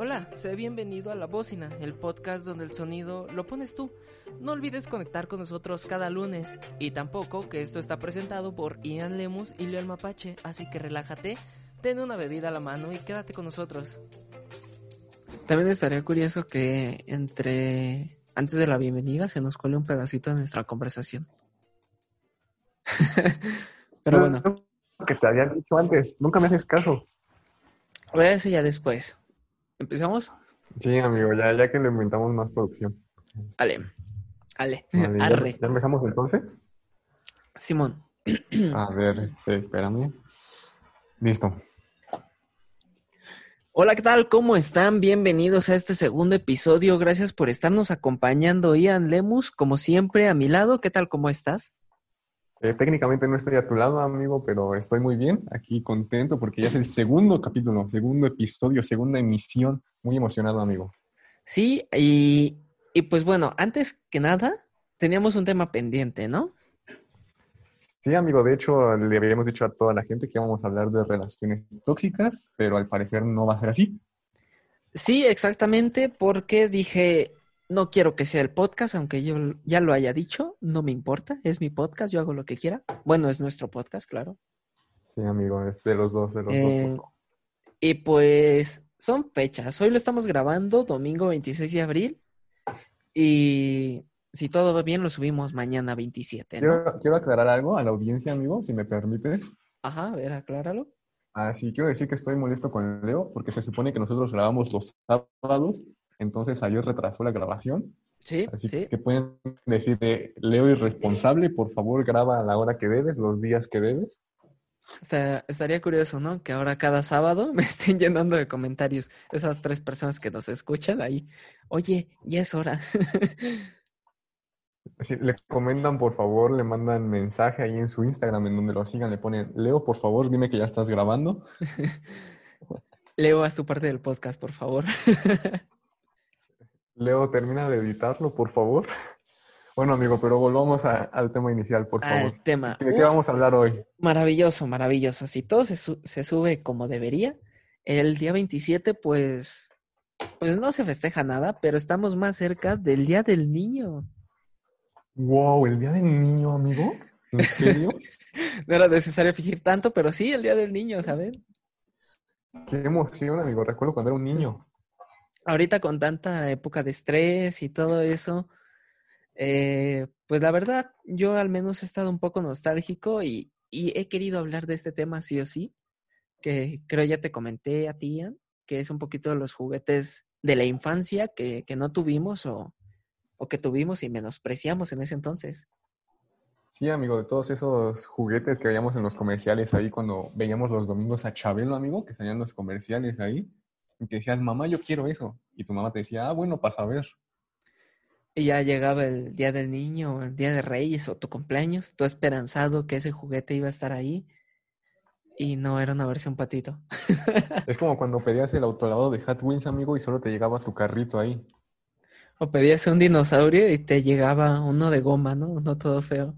Hola, sé bienvenido a La Bócina, el podcast donde el sonido lo pones tú. No olvides conectar con nosotros cada lunes y tampoco que esto está presentado por Ian Lemus y Leo el Mapache, así que relájate, ten una bebida a la mano y quédate con nosotros. También estaría curioso que entre antes de la bienvenida se nos cuele un pedacito de nuestra conversación. Pero bueno. Que te había dicho antes, nunca me haces caso. Voy a decir ya después. ¿Empezamos? Sí, amigo, ya, ya que le inventamos más producción. Ale, ale, Vale, ¿ya- arre. ¿Ya, empezamos entonces? Simón. A ver, este, espérame. Listo. Hola, ¿qué tal? ¿Cómo están? Bienvenidos a este segundo episodio. Gracias por estarnos acompañando, Ian Lemus, como siempre, a mi lado. ¿Qué tal? ¿Cómo estás? Eh, técnicamente no estoy a tu lado, amigo, pero estoy muy bien, aquí contento porque ya es el segundo capítulo, segundo episodio, segunda emisión. Muy emocionado, amigo. Sí, y, y pues bueno, antes que nada, teníamos un tema pendiente, ¿no? Sí, amigo, de hecho le habíamos dicho a toda la gente que íbamos a hablar de relaciones tóxicas, pero al parecer no va a ser así. Sí, exactamente, porque dije, no quiero que sea el podcast, aunque yo ya lo haya dicho, no me importa, es mi podcast, yo hago lo que quiera. Bueno, es nuestro podcast, claro. Sí, amigo, es de los dos, de los Eh, dos. Y pues son fechas. Hoy lo estamos grabando, domingo 26 de abril. Y si todo va bien, lo subimos mañana 27, ¿no? Quiero, quiero aclarar algo a la audiencia, amigo, si me permites. Ajá, a ver, acláralo. Ah, sí, quiero decir que estoy molesto con Leo porque se supone que nosotros grabamos los sábados, entonces ayer retrasó la grabación. Sí, Así sí. que pueden decirle, Leo irresponsable, por favor graba a la hora que debes, los días que debes. O sea, estaría curioso, ¿no? Que ahora cada sábado me estén llenando de comentarios esas tres personas que nos escuchan ahí. Oye, ya es hora. Si le comentan, por favor, le mandan mensaje ahí en su Instagram en donde lo sigan, le ponen, Leo, por favor, dime que ya estás grabando. Leo, haz tu parte del podcast, por favor. Leo, termina de editarlo, por favor. Bueno, amigo, pero volvamos a- al tema inicial, por favor. Al tema. ¿De qué vamos a hablar hoy? Maravilloso, maravilloso. Si todo se, su- se sube como debería, el día 27, pues, pues no se festeja nada, pero estamos más cerca del Día del Niño. Wow, el día del niño, amigo. ¿En serio? No era necesario fingir tanto, pero sí, el Día del Niño, ¿saben? Qué emoción, amigo. Recuerdo cuando era un niño. Ahorita con tanta época de estrés y todo eso, eh, pues la verdad, yo al menos he estado un poco nostálgico y, he querido hablar de este tema sí o sí, que creo ya te comenté a ti, Ian, que es un poquito de los juguetes de la infancia que, que no tuvimos o, o que tuvimos y menospreciamos en ese entonces. Sí, amigo, de todos esos juguetes que veíamos en los comerciales ahí cuando veíamos los domingos a Chabelo, amigo, que salían los comerciales ahí, y que decías, mamá, yo quiero eso. Y tu mamá te decía, ah, bueno, pasa a ver. Y ya llegaba el Día del Niño, o el Día de Reyes o tu cumpleaños, tú esperanzado que ese juguete iba a estar ahí y no era una versión patito. Es como cuando pedías el autolavado de Hot Wheels, amigo, y solo te llegaba tu carrito ahí. O pedías un dinosaurio y te llegaba uno de goma, ¿no? Uno todo feo.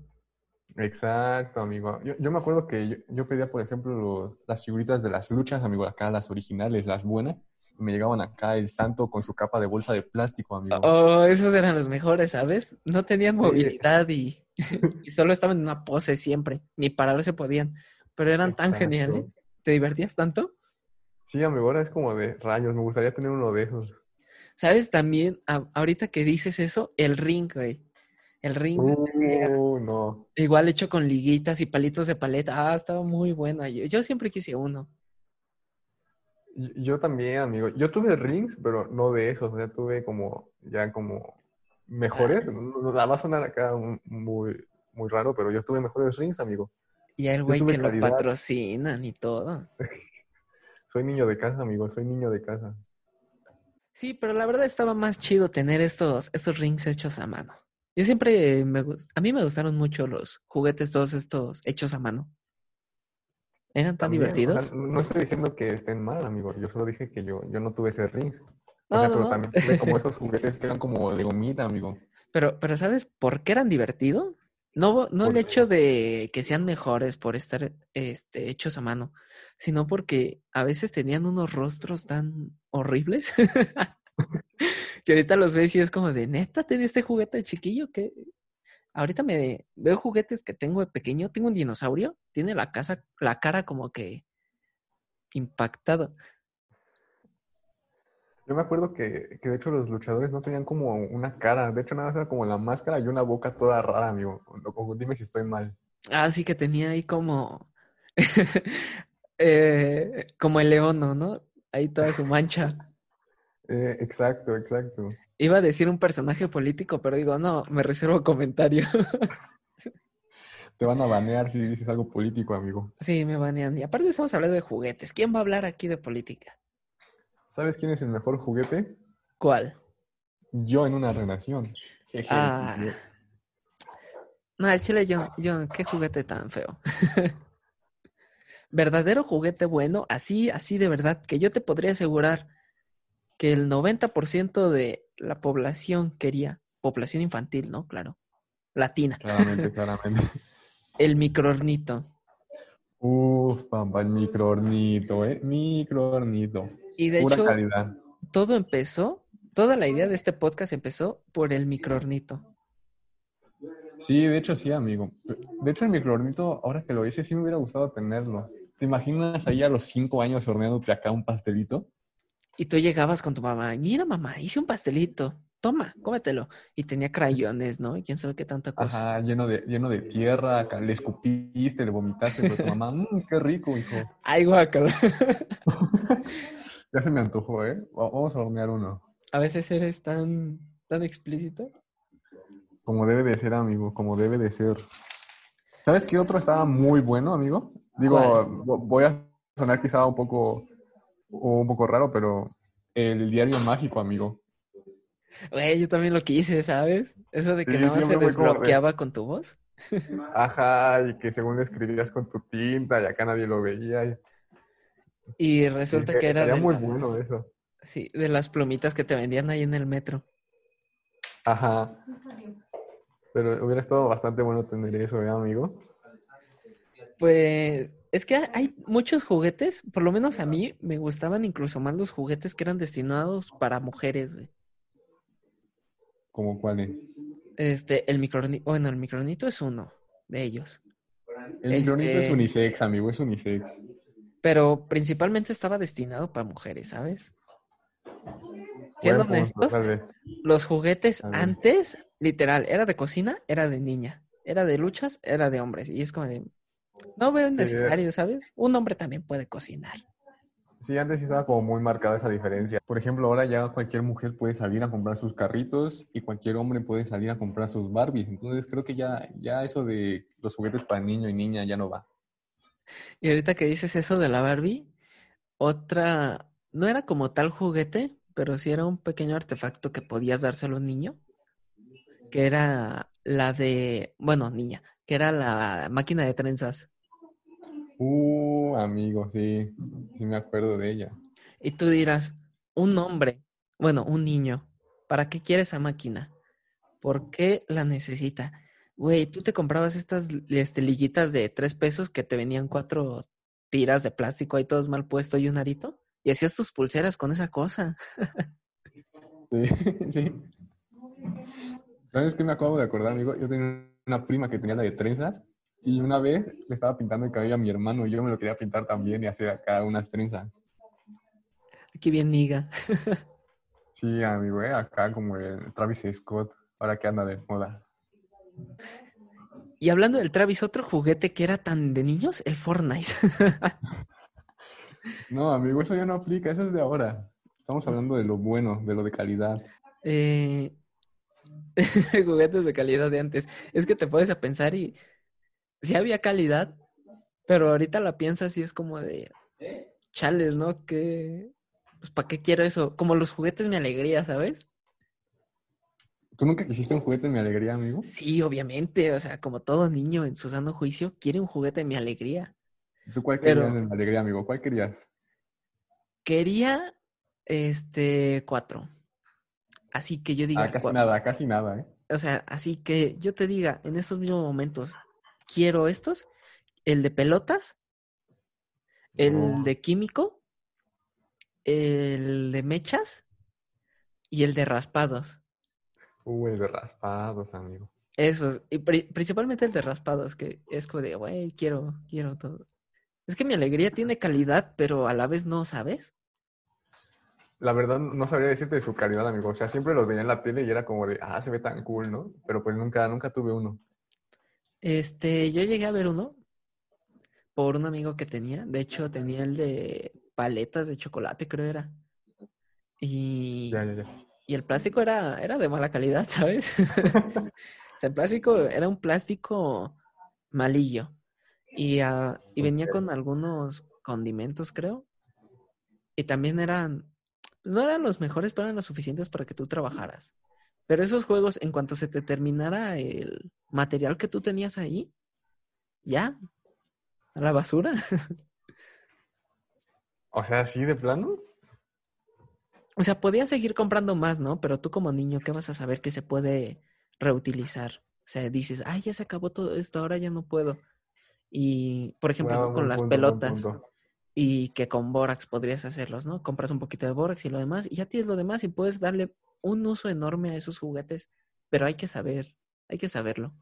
Exacto, amigo. Yo, yo me acuerdo que yo, yo pedía, por ejemplo, los- las figuritas de las luchas, amigo, acá las originales, las buenas, me llegaban acá el santo con su capa de bolsa de plástico, amigo. Oh, esos eran los mejores, ¿sabes? No tenían movilidad y, y solo estaban en una pose siempre. Ni pararse podían. Pero eran tan geniales. ¿Te divertías tanto? Sí, amigo, ahora es como de rayos, me gustaría tener uno de esos. ¿Sabes también, a- ahorita que dices eso, el ring, güey? El ring, Uh, no. igual hecho con liguitas y palitos de paleta. Ah, estaba muy bueno. Yo, yo siempre quise uno. Yo también, amigo. Yo tuve rings, pero no de esos. O sea, tuve como, ya como mejores. La va a sonar acá muy, muy raro, pero yo tuve mejores rings, amigo. Y el güey que lo patrocinan y todo. Soy niño de casa, amigo. Soy niño de casa. Sí, pero la verdad estaba más chido tener estos, estos rings hechos a mano. Yo siempre me a mí me gustaron mucho los juguetes todos estos hechos a mano. ¿Eran tan También, o sea, divertidos? no estoy diciendo que estén mal, amigo. Yo solo dije que yo, yo no tuve ese ring. O No, sea, no, pero no. también tuve como esos juguetes que eran como de gomita, amigo. Pero, pero ¿sabes por qué eran divertidos? No, no el ¿Por hecho de que sean mejores por estar este, hechos a mano, sino porque a veces tenían unos rostros tan horribles que ahorita los ves y es como de, neta, tenía este juguete de chiquillo que ahorita me veo juguetes que tengo de pequeño, tengo un dinosaurio, tiene la casa, la cara como que impactado. Yo me acuerdo que, que de hecho los luchadores no tenían como una cara, de hecho nada más era como la máscara y una boca toda rara, amigo. O- o dime si estoy mal. Ah, sí que tenía ahí como, eh, como el leono, ¿no? Ahí toda su mancha. Eh, exacto, exacto. Iba a decir un personaje político, pero digo, no, me reservo comentario. Te van a banear si dices algo político, amigo. Sí, me banean. Y aparte estamos hablando de juguetes. ¿Quién va a hablar aquí de política? ¿Sabes quién es el mejor juguete? ¿Cuál? Yo en una relación. Jeje, Ah. yo- No, el chile, yo, yo, qué juguete tan feo. Verdadero juguete bueno, así, así de verdad, que yo te podría asegurar que el 90% de la población quería, población infantil, ¿no? Claro, latina, Claramente, claramente. el microornito. Uf, papá, el microornito, ¿eh? Microornito. Y de Pura hecho, calidad. todo empezó, toda la idea de este podcast empezó por el microornito. Sí, de hecho sí, amigo. De hecho el microornito, ahora que lo hice, sí me hubiera gustado tenerlo. ¿Te imaginas ahí a los cinco años horneándote acá un pastelito? Y tú llegabas con tu mamá, mira mamá, hice un pastelito, toma, cómetelo. Y tenía crayones, ¿no? Y quién sabe qué tanta cosa. Ajá, lleno de, lleno de tierra, le escupiste, le vomitaste, pero tu mamá, mmm, qué rico, hijo. Ay, guácala. Ya se me antojó, ¿eh? Va- Vamos a hornear uno. A veces eres tan, tan explícito. Como debe de ser, amigo, como debe de ser. ¿Sabes qué otro estaba muy bueno, amigo? Digo, voy a sonar quizá un poco, un poco raro, pero el diario mágico, amigo. Güey, yo también lo quise, ¿sabes? Eso de que Sí, nada más se desbloqueaba con tu voz. Ajá, y que según escribías con tu tinta y acá nadie lo veía. y- Y resulta que era de muy las, bueno eso. sí, de las plumitas que te vendían ahí en el metro. Ajá. Pero hubiera estado bastante bueno tener eso, ¿eh, amigo? Pues es que hay muchos juguetes, por lo menos a mí me gustaban incluso más los juguetes que eran destinados para mujeres, güey. ¿Como cuál es? Este, el micronito, bueno, el micronito es uno de ellos, El micronito es Este- unisex, amigo, es unisex. pero principalmente estaba destinado para mujeres, ¿sabes? Siendo honestos, los juguetes antes, literal, era de cocina, era de niña, era de luchas, era de hombres, y es como de, no veo Sí. necesario, ¿sabes? Un hombre también puede cocinar. Sí, antes sí estaba como muy marcada esa diferencia. Por ejemplo, ahora ya cualquier mujer puede salir a comprar sus carritos y cualquier hombre puede salir a comprar sus Barbies. Entonces creo que ya, ya eso de los juguetes para niño y niña ya no va. Y ahorita que dices eso de la Barbie, otra, no era como tal juguete, pero sí era un pequeño artefacto que podías dárselo a un niño, que era la de, bueno, niña, que era la máquina de trenzas. Uh, amigo, sí, sí me acuerdo de ella. Y tú dirás, un hombre, bueno, un niño, ¿para qué quiere esa máquina? ¿Por qué la necesita? Güey, tú te comprabas estas este, liguitas de tres pesos que te venían cuatro tiras de plástico ahí todos mal puesto y un arito, y hacías tus pulseras con esa cosa. Sí, sí. ¿Sabes qué me acabo de acordar, amigo? Yo tenía una prima que tenía la de trenzas y una vez le estaba pintando el cabello a mi hermano y yo me lo quería pintar también y hacer acá unas trenzas. Aquí bien niga. Sí, amigo, ¿eh? acá como el Travis Scott, ahora que anda de moda. Y hablando del Travis, otro juguete que era tan de niños, el Fortnite. No, amigo, eso ya no aplica, eso es de ahora. Estamos hablando de lo bueno, de lo de calidad. Eh, juguetes de calidad de antes. Es que te puedes a pensar y sí había calidad, pero ahorita la piensas y es como de chales, ¿no? Que pues ¿para qué quiero eso? Como los juguetes mi alegría, ¿sabes? ¿Tú nunca quisiste un juguete de mi alegría, amigo? Sí, obviamente, o sea, como todo niño en su sano juicio quiere un juguete de mi alegría. ¿Tú cuál Pero- querías de mi alegría, amigo? ¿Cuál querías? Quería este cuatro. Así que yo diga Ah, casi nada, casi nada, ¿eh? o sea, así que yo te diga, en estos mismos momentos, quiero estos, el de pelotas, el de químico, el de mechas y el de raspados. Uh, el de raspados, amigo. Esos, y pri- principalmente el de raspados, que es como de, güey, quiero, quiero todo. Es que mi alegría tiene calidad, pero a la vez no, ¿sabes? La verdad, no sabría decirte de su calidad, amigo. O sea, siempre los veía en la tele y era como de, ah, se ve tan cool, ¿no? Pero pues nunca, nunca tuve uno. Este, yo llegué a ver uno por un amigo que tenía. De hecho, tenía el de paletas de chocolate, creo era. Y, Ya, ya, ya. y el plástico era, era de mala calidad, ¿sabes? O sea, el plástico era un plástico malillo. Y, ah, y venía con algunos condimentos, creo. Y también eran, no eran los mejores, pero eran los suficientes para que tú trabajaras. Pero esos juegos, en cuanto se te terminara el material que tú tenías ahí, ya, a la basura. O sea, ¿sí de plano? O sea, podías seguir comprando más, ¿no? Pero tú como niño, ¿qué vas a saber que se puede reutilizar? O sea, dices, ay, ya se acabó todo esto, ahora ya no puedo. Y, por ejemplo, ¿no? con las punto, pelotas. y que con Borax podrías hacerlos, ¿no? Compras un poquito de Borax y lo demás, y ya tienes lo demás y puedes darle un uso enorme a esos juguetes, pero hay que saber, hay que saberlo.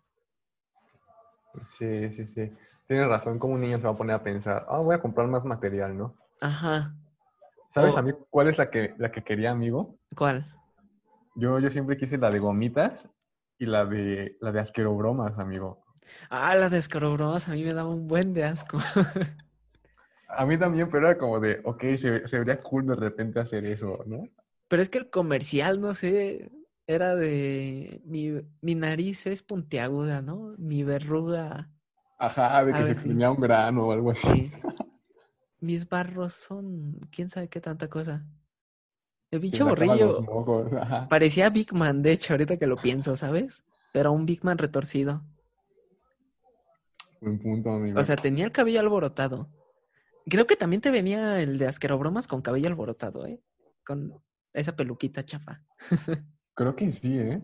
Sí, sí, sí. Tienes razón, como un niño se va a poner a pensar, ah, voy a comprar más material, ¿no? Ajá. ¿Sabes a mí cuál es la que, la que quería, amigo? ¿Cuál? Yo, yo siempre quise la de gomitas y la de, la de asquerobromas, amigo. Ah, la de Escarobromas a mí me daba un buen de asco. A mí también, pero era como de, ok, se, se vería cool de repente hacer eso, ¿no? Pero es que el comercial, no sé, era de mi, mi nariz es puntiaguda, ¿no? Mi verruga, Ajá, de que se exprimía un grano o algo así. sí. Mis barros son, quién sabe qué tanta cosa. El sacaba borrillo. Parecía Big Man, de hecho, ahorita que lo pienso, ¿sabes? Pero un Big Man retorcido. Buen punto, amigo. O sea, tenía el cabello alborotado. Creo que también te venía el de asquerobromas con cabello alborotado, ¿eh? Con esa peluquita chafa. Creo que sí, ¿eh?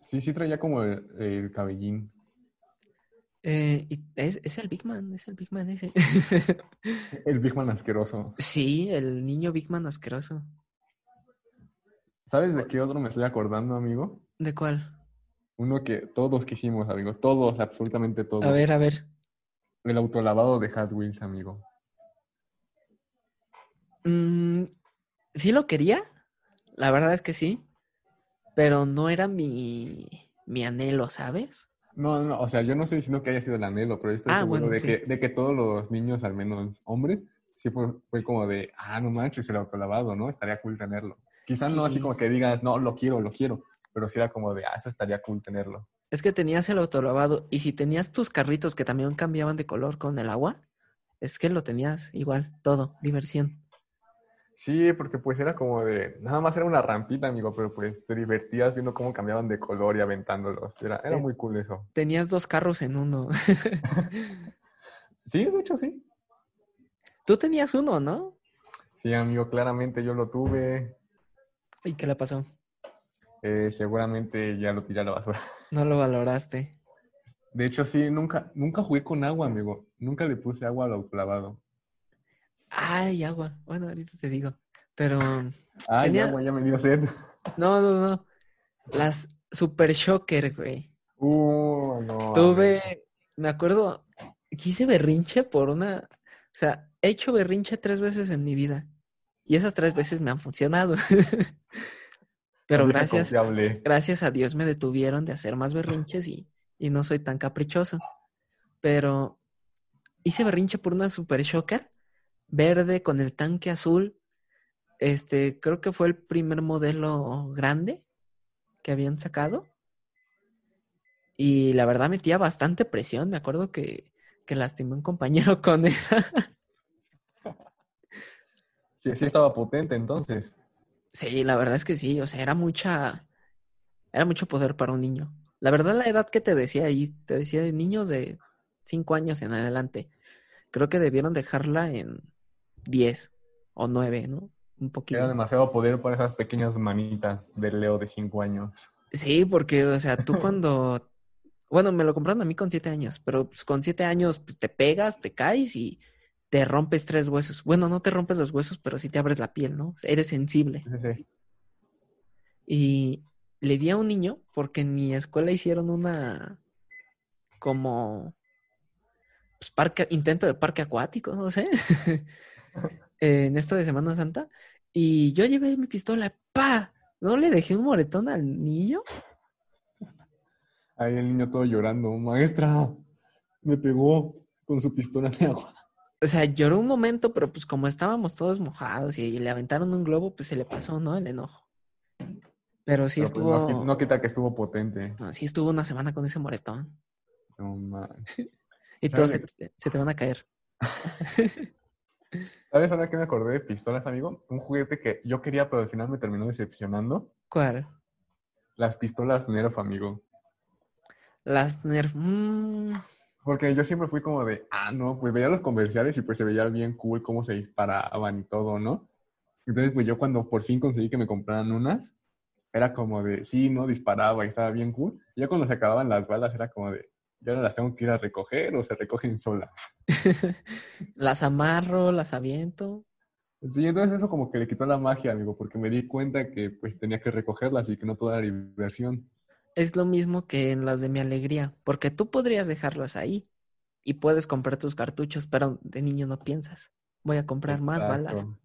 Sí, sí traía como el, el cabellín. Eh, y es, es el Big Man, es el Big Man ese. El Big Man asqueroso. sí, el niño Big Man asqueroso. ¿Sabes de qué otro me estoy acordando, amigo? ¿De cuál? Uno que todos quisimos, amigo. Todos, absolutamente todos. A ver, a ver. El autolavado de Hot Wheels, amigo. Mm, sí lo quería, la verdad es que sí, pero no era mi, mi anhelo, ¿sabes? No, no, o sea, yo no estoy diciendo que haya sido el anhelo, pero estoy Ah, seguro bueno, de, sí. que, de que todos los niños, al menos hombres, sí fue, fue como de, ah, no manches, el autolavado, ¿no? Estaría cool tenerlo. Quizás no así Sí. como que digas, no, lo quiero, lo quiero, pero sí era como de, ah, eso estaría cool tenerlo. Es que tenías el autolavado y si tenías tus carritos que también cambiaban de color con el agua, es que lo tenías igual, todo, diversión. Sí, porque pues era como de, nada más era una rampita, amigo, pero pues te divertías viendo cómo cambiaban de color y aventándolos. Era, era Eh. muy cool eso. Tenías dos carros en uno. Sí, de hecho sí. Tú tenías uno, ¿no? Sí, amigo, claramente yo lo tuve. ¿Y qué le pasó? Eh, seguramente ya lo tiré a la basura. No lo valoraste. De hecho, sí, nunca, nunca jugué con agua, amigo. Nunca le puse agua al autolavado. Ay, agua. Bueno, ahorita te digo. Pero Ay, Tenía- agua, ya me dio sed. no, no, no. Las Super Shocker, güey. Uh, no. Tuve, me acuerdo, quise berrinche por una, o sea, he hecho berrinche tres veces en mi vida y esas tres veces me han funcionado. Pero gracias, confiable. gracias a Dios me detuvieron de hacer más berrinches y, y no soy tan caprichoso. Pero hice berrinche por una Super Shocker verde con el tanque azul. Este, creo que fue el primer modelo grande que habían sacado. Y la verdad metía bastante presión. Me acuerdo que, que lastimé a un compañero con esa. Sí, sí estaba potente entonces. Sí, la verdad es que sí. O sea, era mucha. Era mucho poder para un niño. La verdad, la edad que te decía ahí, te decía de niños de 5 años en adelante. Creo que debieron dejarla en 10 o 9, ¿no? Un poquito. Era demasiado poder para esas pequeñas manitas de Leo de 5 años. Sí, porque, o sea, tú cuando... Bueno, me lo compraron a mí con siete años, pero pues, con siete años pues, te pegas, te caes y te rompes tres huesos. Bueno, no te rompes los huesos, pero sí te abres la piel, ¿no? Eres sensible. Sí, sí. Y le di a un niño porque en mi escuela hicieron una como pues, parque, intento de parque acuático, no sé, en esto de Semana Santa. Y yo llevé mi pistola, ¡pa! ¿No le dejé un moretón al niño? Ahí el niño todo llorando, maestra, me pegó con su pistola de agua. O sea, lloró un momento, pero pues como estábamos todos mojados y le aventaron un globo, pues se le pasó, ¿no? El enojo. Pero sí Pero, pues, estuvo. no, qui- no quita que estuvo potente. no, sí estuvo una semana con ese moretón. No, man. Y todos se, ¿Sabes se te van a caer. ¿Sabes ahora que me acordé de pistolas, amigo? Un juguete que yo quería, pero al final me terminó decepcionando. ¿Cuál? Las pistolas Nerf, amigo. Las Nerf. mm, Porque yo siempre fui como de, ah, no, pues veía los comerciales y pues se veía bien cool cómo se disparaban y todo, ¿no? Entonces, pues yo cuando por fin conseguí que me compraran unas, era como de, sí, no, disparaba y estaba bien cool. Y ya cuando se acababan las balas era como de, ya no las tengo que ir a recoger o se recogen solas. las amarro, las aviento. Sí, entonces eso como que le quitó la magia, amigo, porque me di cuenta que pues tenía que recogerlas y que no toda era diversión. Es lo mismo que en las de mi alegría, porque tú podrías dejarlas ahí y puedes comprar tus cartuchos, pero de niño no piensas. Voy a comprar más balas. Exacto.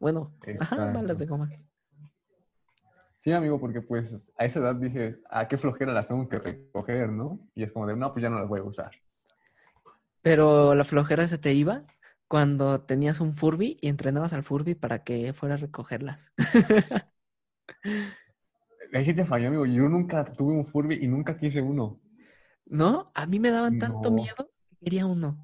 Bueno, ajá, balas de goma. Sí, amigo, porque pues a esa edad dices, ¿a qué flojera las tengo que recoger, no? Y es como de, no, pues ya no las voy a usar. Pero la flojera se te iba cuando tenías un Furby y entrenabas al Furby para que fuera a recogerlas. Ahí sí te falló, amigo. Yo nunca tuve un Furby y nunca quise uno. ¿No? A mí me daban tanto No. miedo que quería uno.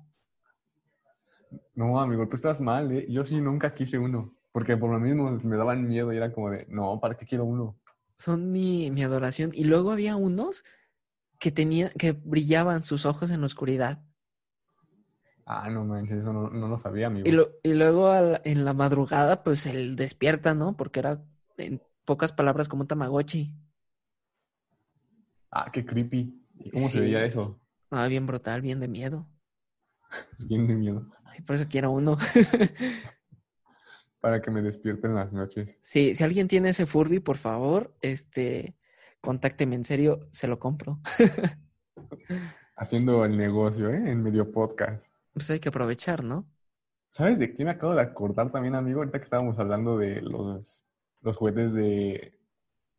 No, amigo, tú estás mal, ¿eh? Yo sí nunca quise uno. Porque por lo mismo me daban miedo y era como de, no, ¿para qué quiero uno? Son mi, mi adoración. Y luego había unos que tenían, que brillaban sus ojos en la oscuridad. Ah, no manches, eso no, no lo sabía, amigo. Y, lo- y luego la- en la madrugada, pues él despierta, ¿no? Porque era, en pocas palabras, como un Tamagotchi. Ah, qué creepy. ¿Y cómo Sí, se veía eso? Ah, bien brutal, bien de miedo. Bien de miedo. Ay, por eso quiero uno. Para que me despierten las noches. Sí, si alguien tiene ese Furby, por favor, este, contácteme en serio, se lo compro. Haciendo el negocio, ¿eh? En medio podcast. Pues hay que aprovechar, ¿no? ¿Sabes de qué me acabo de acordar también, amigo? Ahorita que estábamos hablando de los, los juguetes de,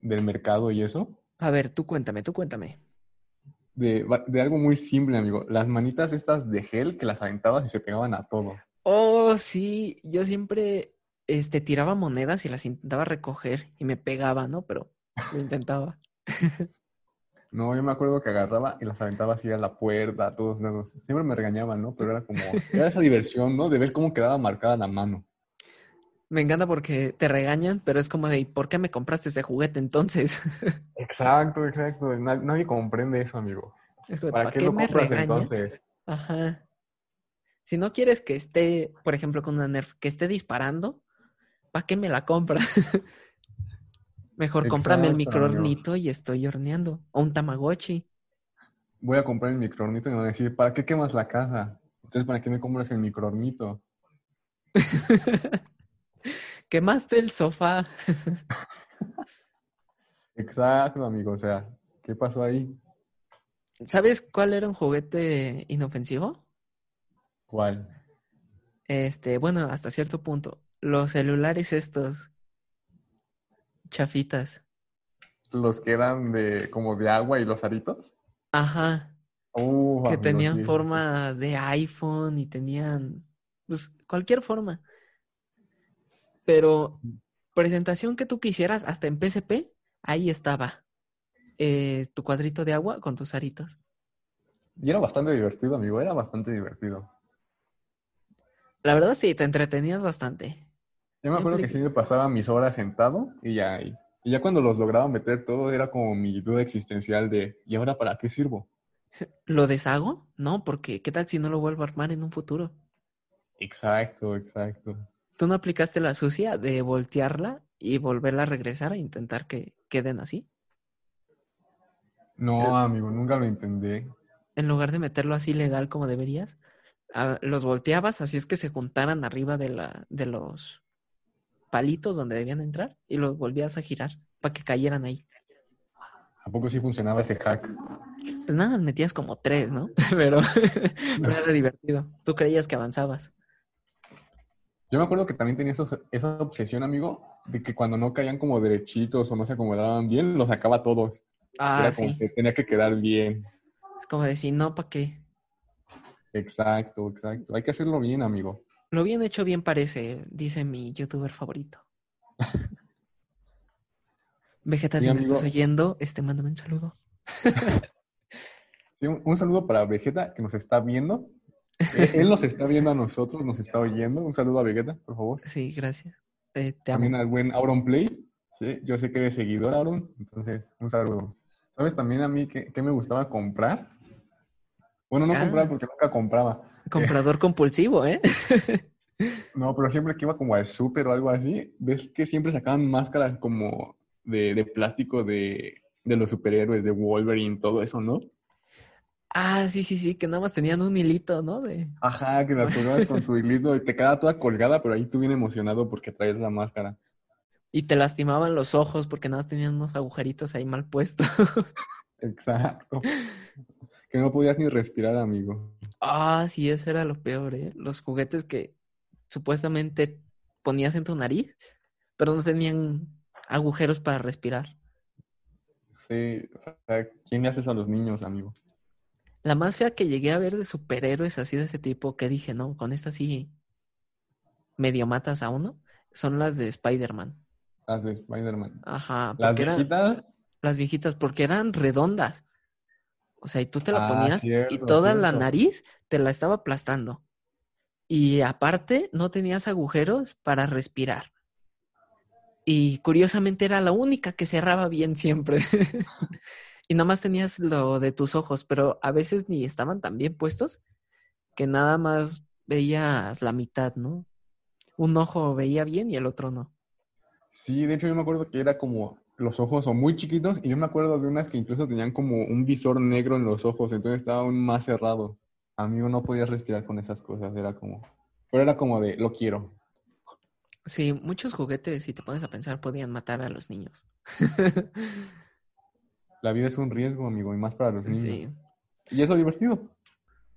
del mercado y eso. A ver, tú cuéntame, tú cuéntame. De, de algo muy simple, amigo. Las manitas estas de gel que las aventabas y se pegaban a todo. Oh, sí, yo siempre, este, tiraba monedas y las intentaba recoger y me pegaba, ¿no? Pero lo intentaba. No, yo me acuerdo que agarraba y las aventaba así a la puerta, a todos lados. Siempre me regañaban, ¿no? Pero era como, era esa diversión, ¿no? De ver cómo quedaba marcada la mano. Me encanta porque te regañan, pero es como de, ¿y por qué me compraste ese juguete entonces? Exacto, exacto. Na- nadie comprende eso, amigo. Es como, ¿Para ¿para qué qué lo me compras regañas? entonces? Ajá. Si no quieres que esté, por ejemplo, con una Nerf, que esté disparando, ¿para qué me la compras? Mejor cómprame el Exacto, microornito y estoy horneando. O un Tamagotchi. Voy a comprar el microornito y me van a decir, ¿para qué quemas la casa? Entonces, ¿para qué me compras el microornito? Quemaste el sofá. Exacto, amigo. O sea, ¿qué pasó ahí? ¿Sabes cuál era un juguete inofensivo? ¿Cuál? Este, bueno, hasta cierto punto. Los celulares estos chafitas. Los que eran de como de agua y los aritos. Ajá. Uh, que tenían sí. formas de iPhone y tenían pues cualquier forma. Pero presentación que tú quisieras, hasta en PSP, ahí estaba. eh, tu cuadrito de agua con tus aritos. Y era bastante divertido, amigo. Era bastante divertido. La verdad sí, te entretenías bastante. Yo me acuerdo que sí me pasaba mis horas sentado y ya. Y ya cuando los lograba meter todo era como mi duda existencial de ¿y ahora para qué sirvo? ¿Lo deshago? No, porque ¿qué tal si no lo vuelvo a armar en un futuro? Exacto, exacto. ¿Tú no aplicaste la sucia de voltearla y volverla a regresar a intentar que queden así? No, amigo, nunca lo entendí. En lugar de meterlo así legal como deberías, ah, los volteabas así es que se juntaran arriba de, la, de los palitos donde debían entrar y los volvías a girar para que cayeran ahí. ¿A poco sí funcionaba ese hack? Pues nada más metías como tres, ¿no? Pero, pero era divertido. Tú creías que avanzabas. Yo me acuerdo que también tenía eso- esa obsesión, amigo, de que cuando no caían como derechitos o no se acomodaban bien, los sacaba todos. Ah, Era como sí. que tenía que quedar bien. Es como decir, no, ¿para qué? Exacto, exacto. Hay que hacerlo bien, amigo. Lo bien hecho bien parece, dice mi youtuber favorito. Vegeta, Sí, si me amigo. estás oyendo, este, mándame un saludo. Sí, un, un saludo para Vegeta que nos está viendo. Él, él nos está viendo a nosotros, nos está oyendo. Un saludo a Vegeta, por favor. Sí, gracias. Eh, te amo. También al buen Auron Play. Sí, yo sé que eres seguidor, Auron. Entonces, un saludo. ¿Sabes también a mí qué, qué me gustaba comprar? Bueno, no Ah. comprar porque nunca compraba. Comprador compulsivo, ¿eh? No, pero siempre que iba como al súper o algo así, ves que siempre sacaban máscaras como de, de plástico de, de los superhéroes, de Wolverine, todo eso, ¿no? Ah, sí, sí, sí, que nada más tenían un hilito, ¿no? De... Ajá, que la colgabas con tu hilito y te quedaba toda colgada, pero ahí tú bien emocionado porque traes la máscara. Y te lastimaban los ojos porque nada más tenían unos agujeritos ahí mal puestos. Exacto. Que no podías ni respirar, amigo. Ah, sí, eso era lo peor, ¿eh? Los juguetes que supuestamente ponías en tu nariz, pero no tenían agujeros para respirar. Sí, o sea, ¿quién le hace eso a los niños, amigo? La más fea que llegué a ver de superhéroes así de ese tipo, que dije, no, con esta sí medio matas a uno, son las de Spider-Man. Las de Spider-Man. Ajá, Las eran viejitas, las viejitas, porque eran redondas. O sea, y tú te la Ah, ponías y cierto, toda la nariz te la estaba aplastando. Y aparte, no tenías agujeros para respirar. Y curiosamente era la única que cerraba bien siempre. y nada más tenías lo de tus ojos, pero a veces ni estaban tan bien puestos que nada más veías la mitad, ¿no? Un ojo veía bien y el otro no. Sí, de hecho yo me acuerdo que era como los ojos son muy chiquitos y yo me acuerdo de unas que incluso tenían como un visor negro en los ojos, entonces estaba aún más cerrado. Amigo, no podías respirar con esas cosas, era como... Pero era como de, lo quiero. Sí, muchos juguetes, si te pones a pensar, podían matar a los niños. La vida es un riesgo, amigo, y más para los Sí. niños. Y eso es divertido.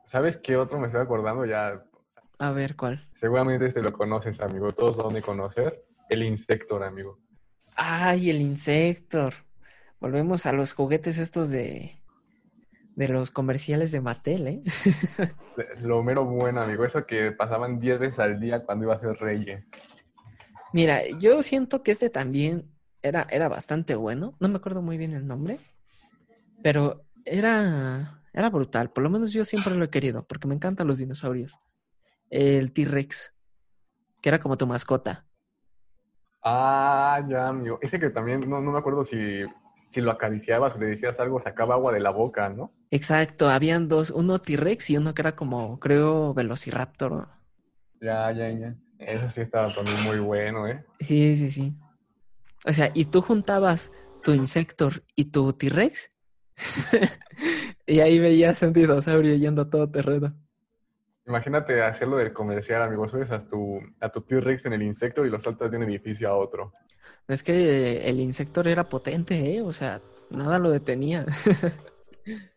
¿Sabes qué otro me estoy acordando? Ya, A ver, ¿cuál? seguramente este lo conoces, amigo. Todos lo han de conocer. El Insector, amigo. Ay, el Insector. Volvemos a los juguetes estos de, de los comerciales de Mattel, ¿eh? Lo mero bueno, amigo. Eso que pasaban 10 veces al día cuando iba a ser Reyes. Mira, yo siento que este también era, era bastante bueno. No me acuerdo muy bien el nombre, pero era, era brutal. Por lo menos yo siempre lo he querido, porque me encantan los dinosaurios. El T-Rex, que era como tu mascota. Ah, ya, amigo. Ese que también, no, no me acuerdo si, si lo acariciabas o le decías algo, sacaba agua de la boca, ¿no? Exacto, habían dos, uno T-Rex y uno que era como, creo, Velociraptor. Ya, ya, ya. Eso sí estaba también muy bueno, ¿eh? Sí, sí, sí. O sea, y tú juntabas tu Insector y tu T-Rex. y ahí veías un dinosaurio yendo todo terreno. Imagínate hacerlo del comercial, amigo. Subes a tu, a tu T-Rex en el insecto y lo saltas de un edificio a otro. Es que el Insector era potente, ¿eh? O sea, nada lo detenía.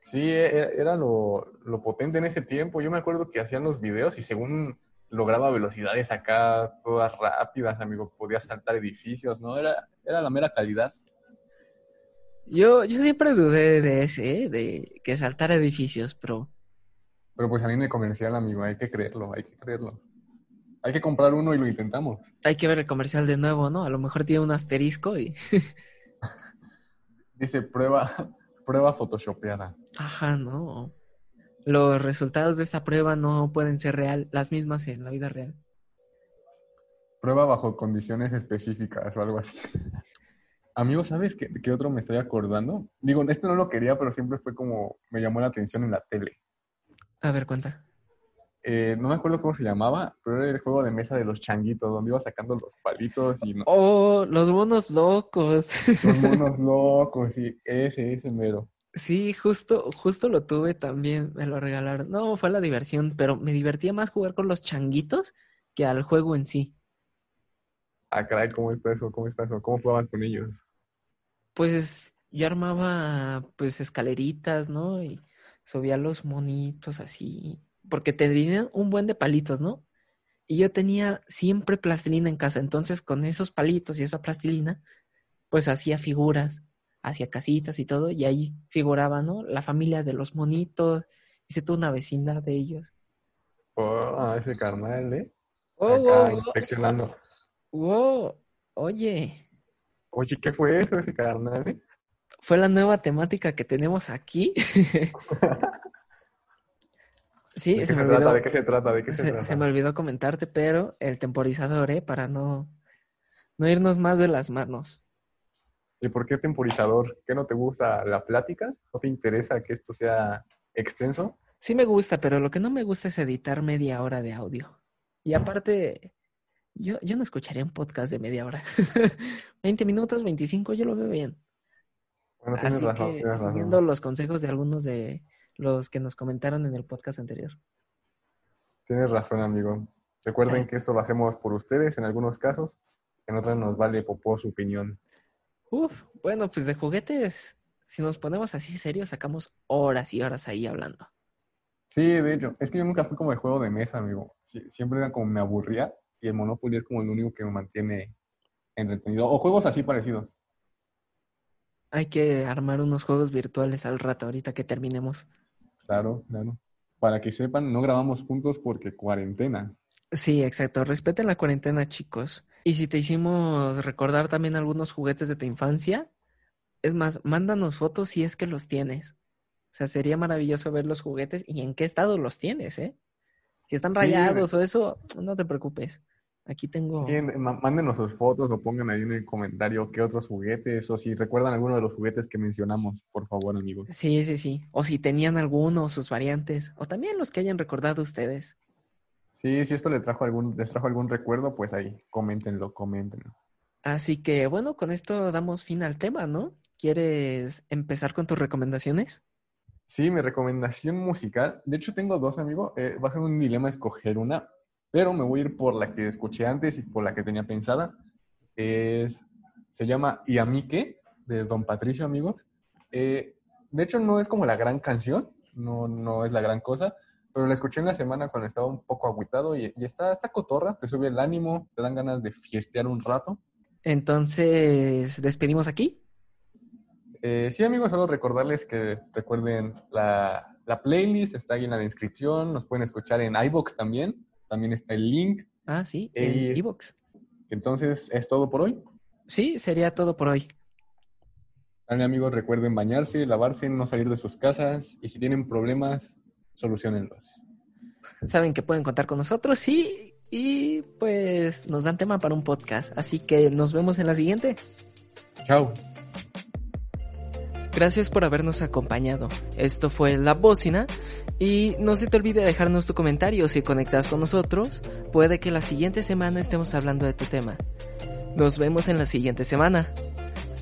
Sí, e- era lo, lo potente en ese tiempo. Yo me acuerdo que hacían los videos y según lograba velocidades acá todas rápidas, amigo, podía saltar edificios, ¿no? Era, era la mera calidad. Yo, yo siempre dudé de ese, ¿eh? De que saltara edificios, pero Pero pues a mí en el comercial, amigo, hay que creerlo, hay que creerlo. Hay que comprar uno y lo intentamos. hay que ver el comercial de nuevo, ¿no? A lo mejor tiene un asterisco y... Dice prueba, prueba photoshopeada. Ajá, no. Los resultados de esa prueba no pueden ser real, las mismas en la vida real. Prueba bajo condiciones específicas o algo así. Amigo, ¿sabes qué, qué otro me estoy acordando? Digo, esto no lo quería, pero siempre fue como, me llamó la atención en la tele. A ver, cuenta. Eh, no me acuerdo cómo se llamaba, pero era el juego de mesa de los changuitos, donde iba sacando los palitos y no- Oh, los monos locos. los monos locos y ese, ese mero. Sí, justo, justo lo tuve también, me lo regalaron. No, fue la diversión, pero me divertía más jugar con los changuitos que al juego en sí. Ah, caray, ¿cómo está eso? ¿Cómo está eso? ¿Cómo jugabas con ellos? Pues yo armaba pues escaleritas, ¿no? Y subía los monitos así, porque tenían un buen de palitos, ¿no? Y yo tenía siempre plastilina en casa, entonces con esos palitos y esa plastilina, pues hacía figuras, hacía casitas y todo, y ahí figuraba, ¿no? La familia de los monitos, hice toda una vecindad de ellos. Oh, ese carnal, ¿eh? Oh, Acá, wow, inspeccionando. wow, oye, Oye, ¿qué fue eso, ese carnal, eh? Fue la nueva temática que tenemos aquí. Sí, ¿De se me trata? olvidó. ¿De qué se trata? ¿De qué se Se, trata? se me olvidó comentarte, pero el temporizador, ¿eh? Para no, no irnos más de las manos. ¿Y por qué temporizador? ¿Qué no te gusta la plática? ¿No te interesa que esto sea extenso? Sí me gusta, pero lo que no me gusta es editar media hora de audio. Y aparte, yo, yo no escucharía un podcast de media hora. 20 minutos, 25, yo lo veo bien. Bueno, Así razón, que, siguiendo los consejos de algunos de los que nos comentaron en el podcast anterior. Tienes razón, amigo. Recuerden Eh. que esto lo hacemos por ustedes en algunos casos, en otros nos vale popó su opinión. Uf, bueno, pues de juguetes, si nos ponemos así serios, sacamos horas y horas ahí hablando. Sí, de hecho, es que yo nunca fui como de juego de mesa, amigo. Siempre era como me aburría y el Monopoly es como el único que me mantiene entretenido. O juegos así parecidos. Hay que armar unos juegos virtuales al rato, ahorita que terminemos. Claro, claro. Para que sepan, no grabamos juntos porque cuarentena. Sí, exacto. Respeten la cuarentena, chicos. Y si te hicimos recordar también algunos juguetes de tu infancia, es más, mándanos fotos si es que los tienes. O sea, sería maravilloso ver los juguetes y en qué estado los tienes, ¿eh? Si están Sí, rayados o eso, no te preocupes. Aquí tengo. Sí, mándenos sus fotos o pongan ahí en el comentario qué otros juguetes o si recuerdan alguno de los juguetes que mencionamos, por favor, amigos. Sí, sí, sí. O si tenían alguno, sus variantes. O también los que hayan recordado ustedes. Sí, si esto les trajo algún, les trajo algún recuerdo, pues ahí, coméntenlo, coméntenlo. Así que bueno, con esto damos fin al tema, ¿no? ¿Quieres empezar con tus recomendaciones? Sí, mi recomendación musical, de hecho tengo dos, amigo, eh, va a ser un dilema escoger una, pero me voy a ir por la que escuché antes y por la que tenía pensada. Es, se llama ¿Y a mí qué? de Don Patricio, amigos. Eh, de hecho no es como la gran canción, no, no es la gran cosa, pero la escuché en la semana cuando estaba un poco agüitado y, y está, está cotorra, te sube el ánimo, te dan ganas de fiestear un rato. Entonces, despedimos aquí. Eh, sí, amigos, solo recordarles que recuerden la, la playlist, está ahí en la descripción, nos pueden escuchar en iBox también, también está el link. Ah, sí, en Eh, Evox. Entonces, es todo por hoy. Sí, sería todo por hoy. Dale, amigos, recuerden bañarse, lavarse, no salir de sus casas y si tienen problemas, solucionenlos. Saben que pueden contar con nosotros y, y pues nos dan tema para un podcast. Así que nos vemos en la siguiente. Chao. Gracias por habernos acompañado. Esto fue La Bocina y no se te olvide dejarnos tu comentario si conectas con nosotros. Puede que la siguiente semana estemos hablando de tu tema. Nos vemos en la siguiente semana.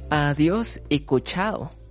Adiós y cuchao.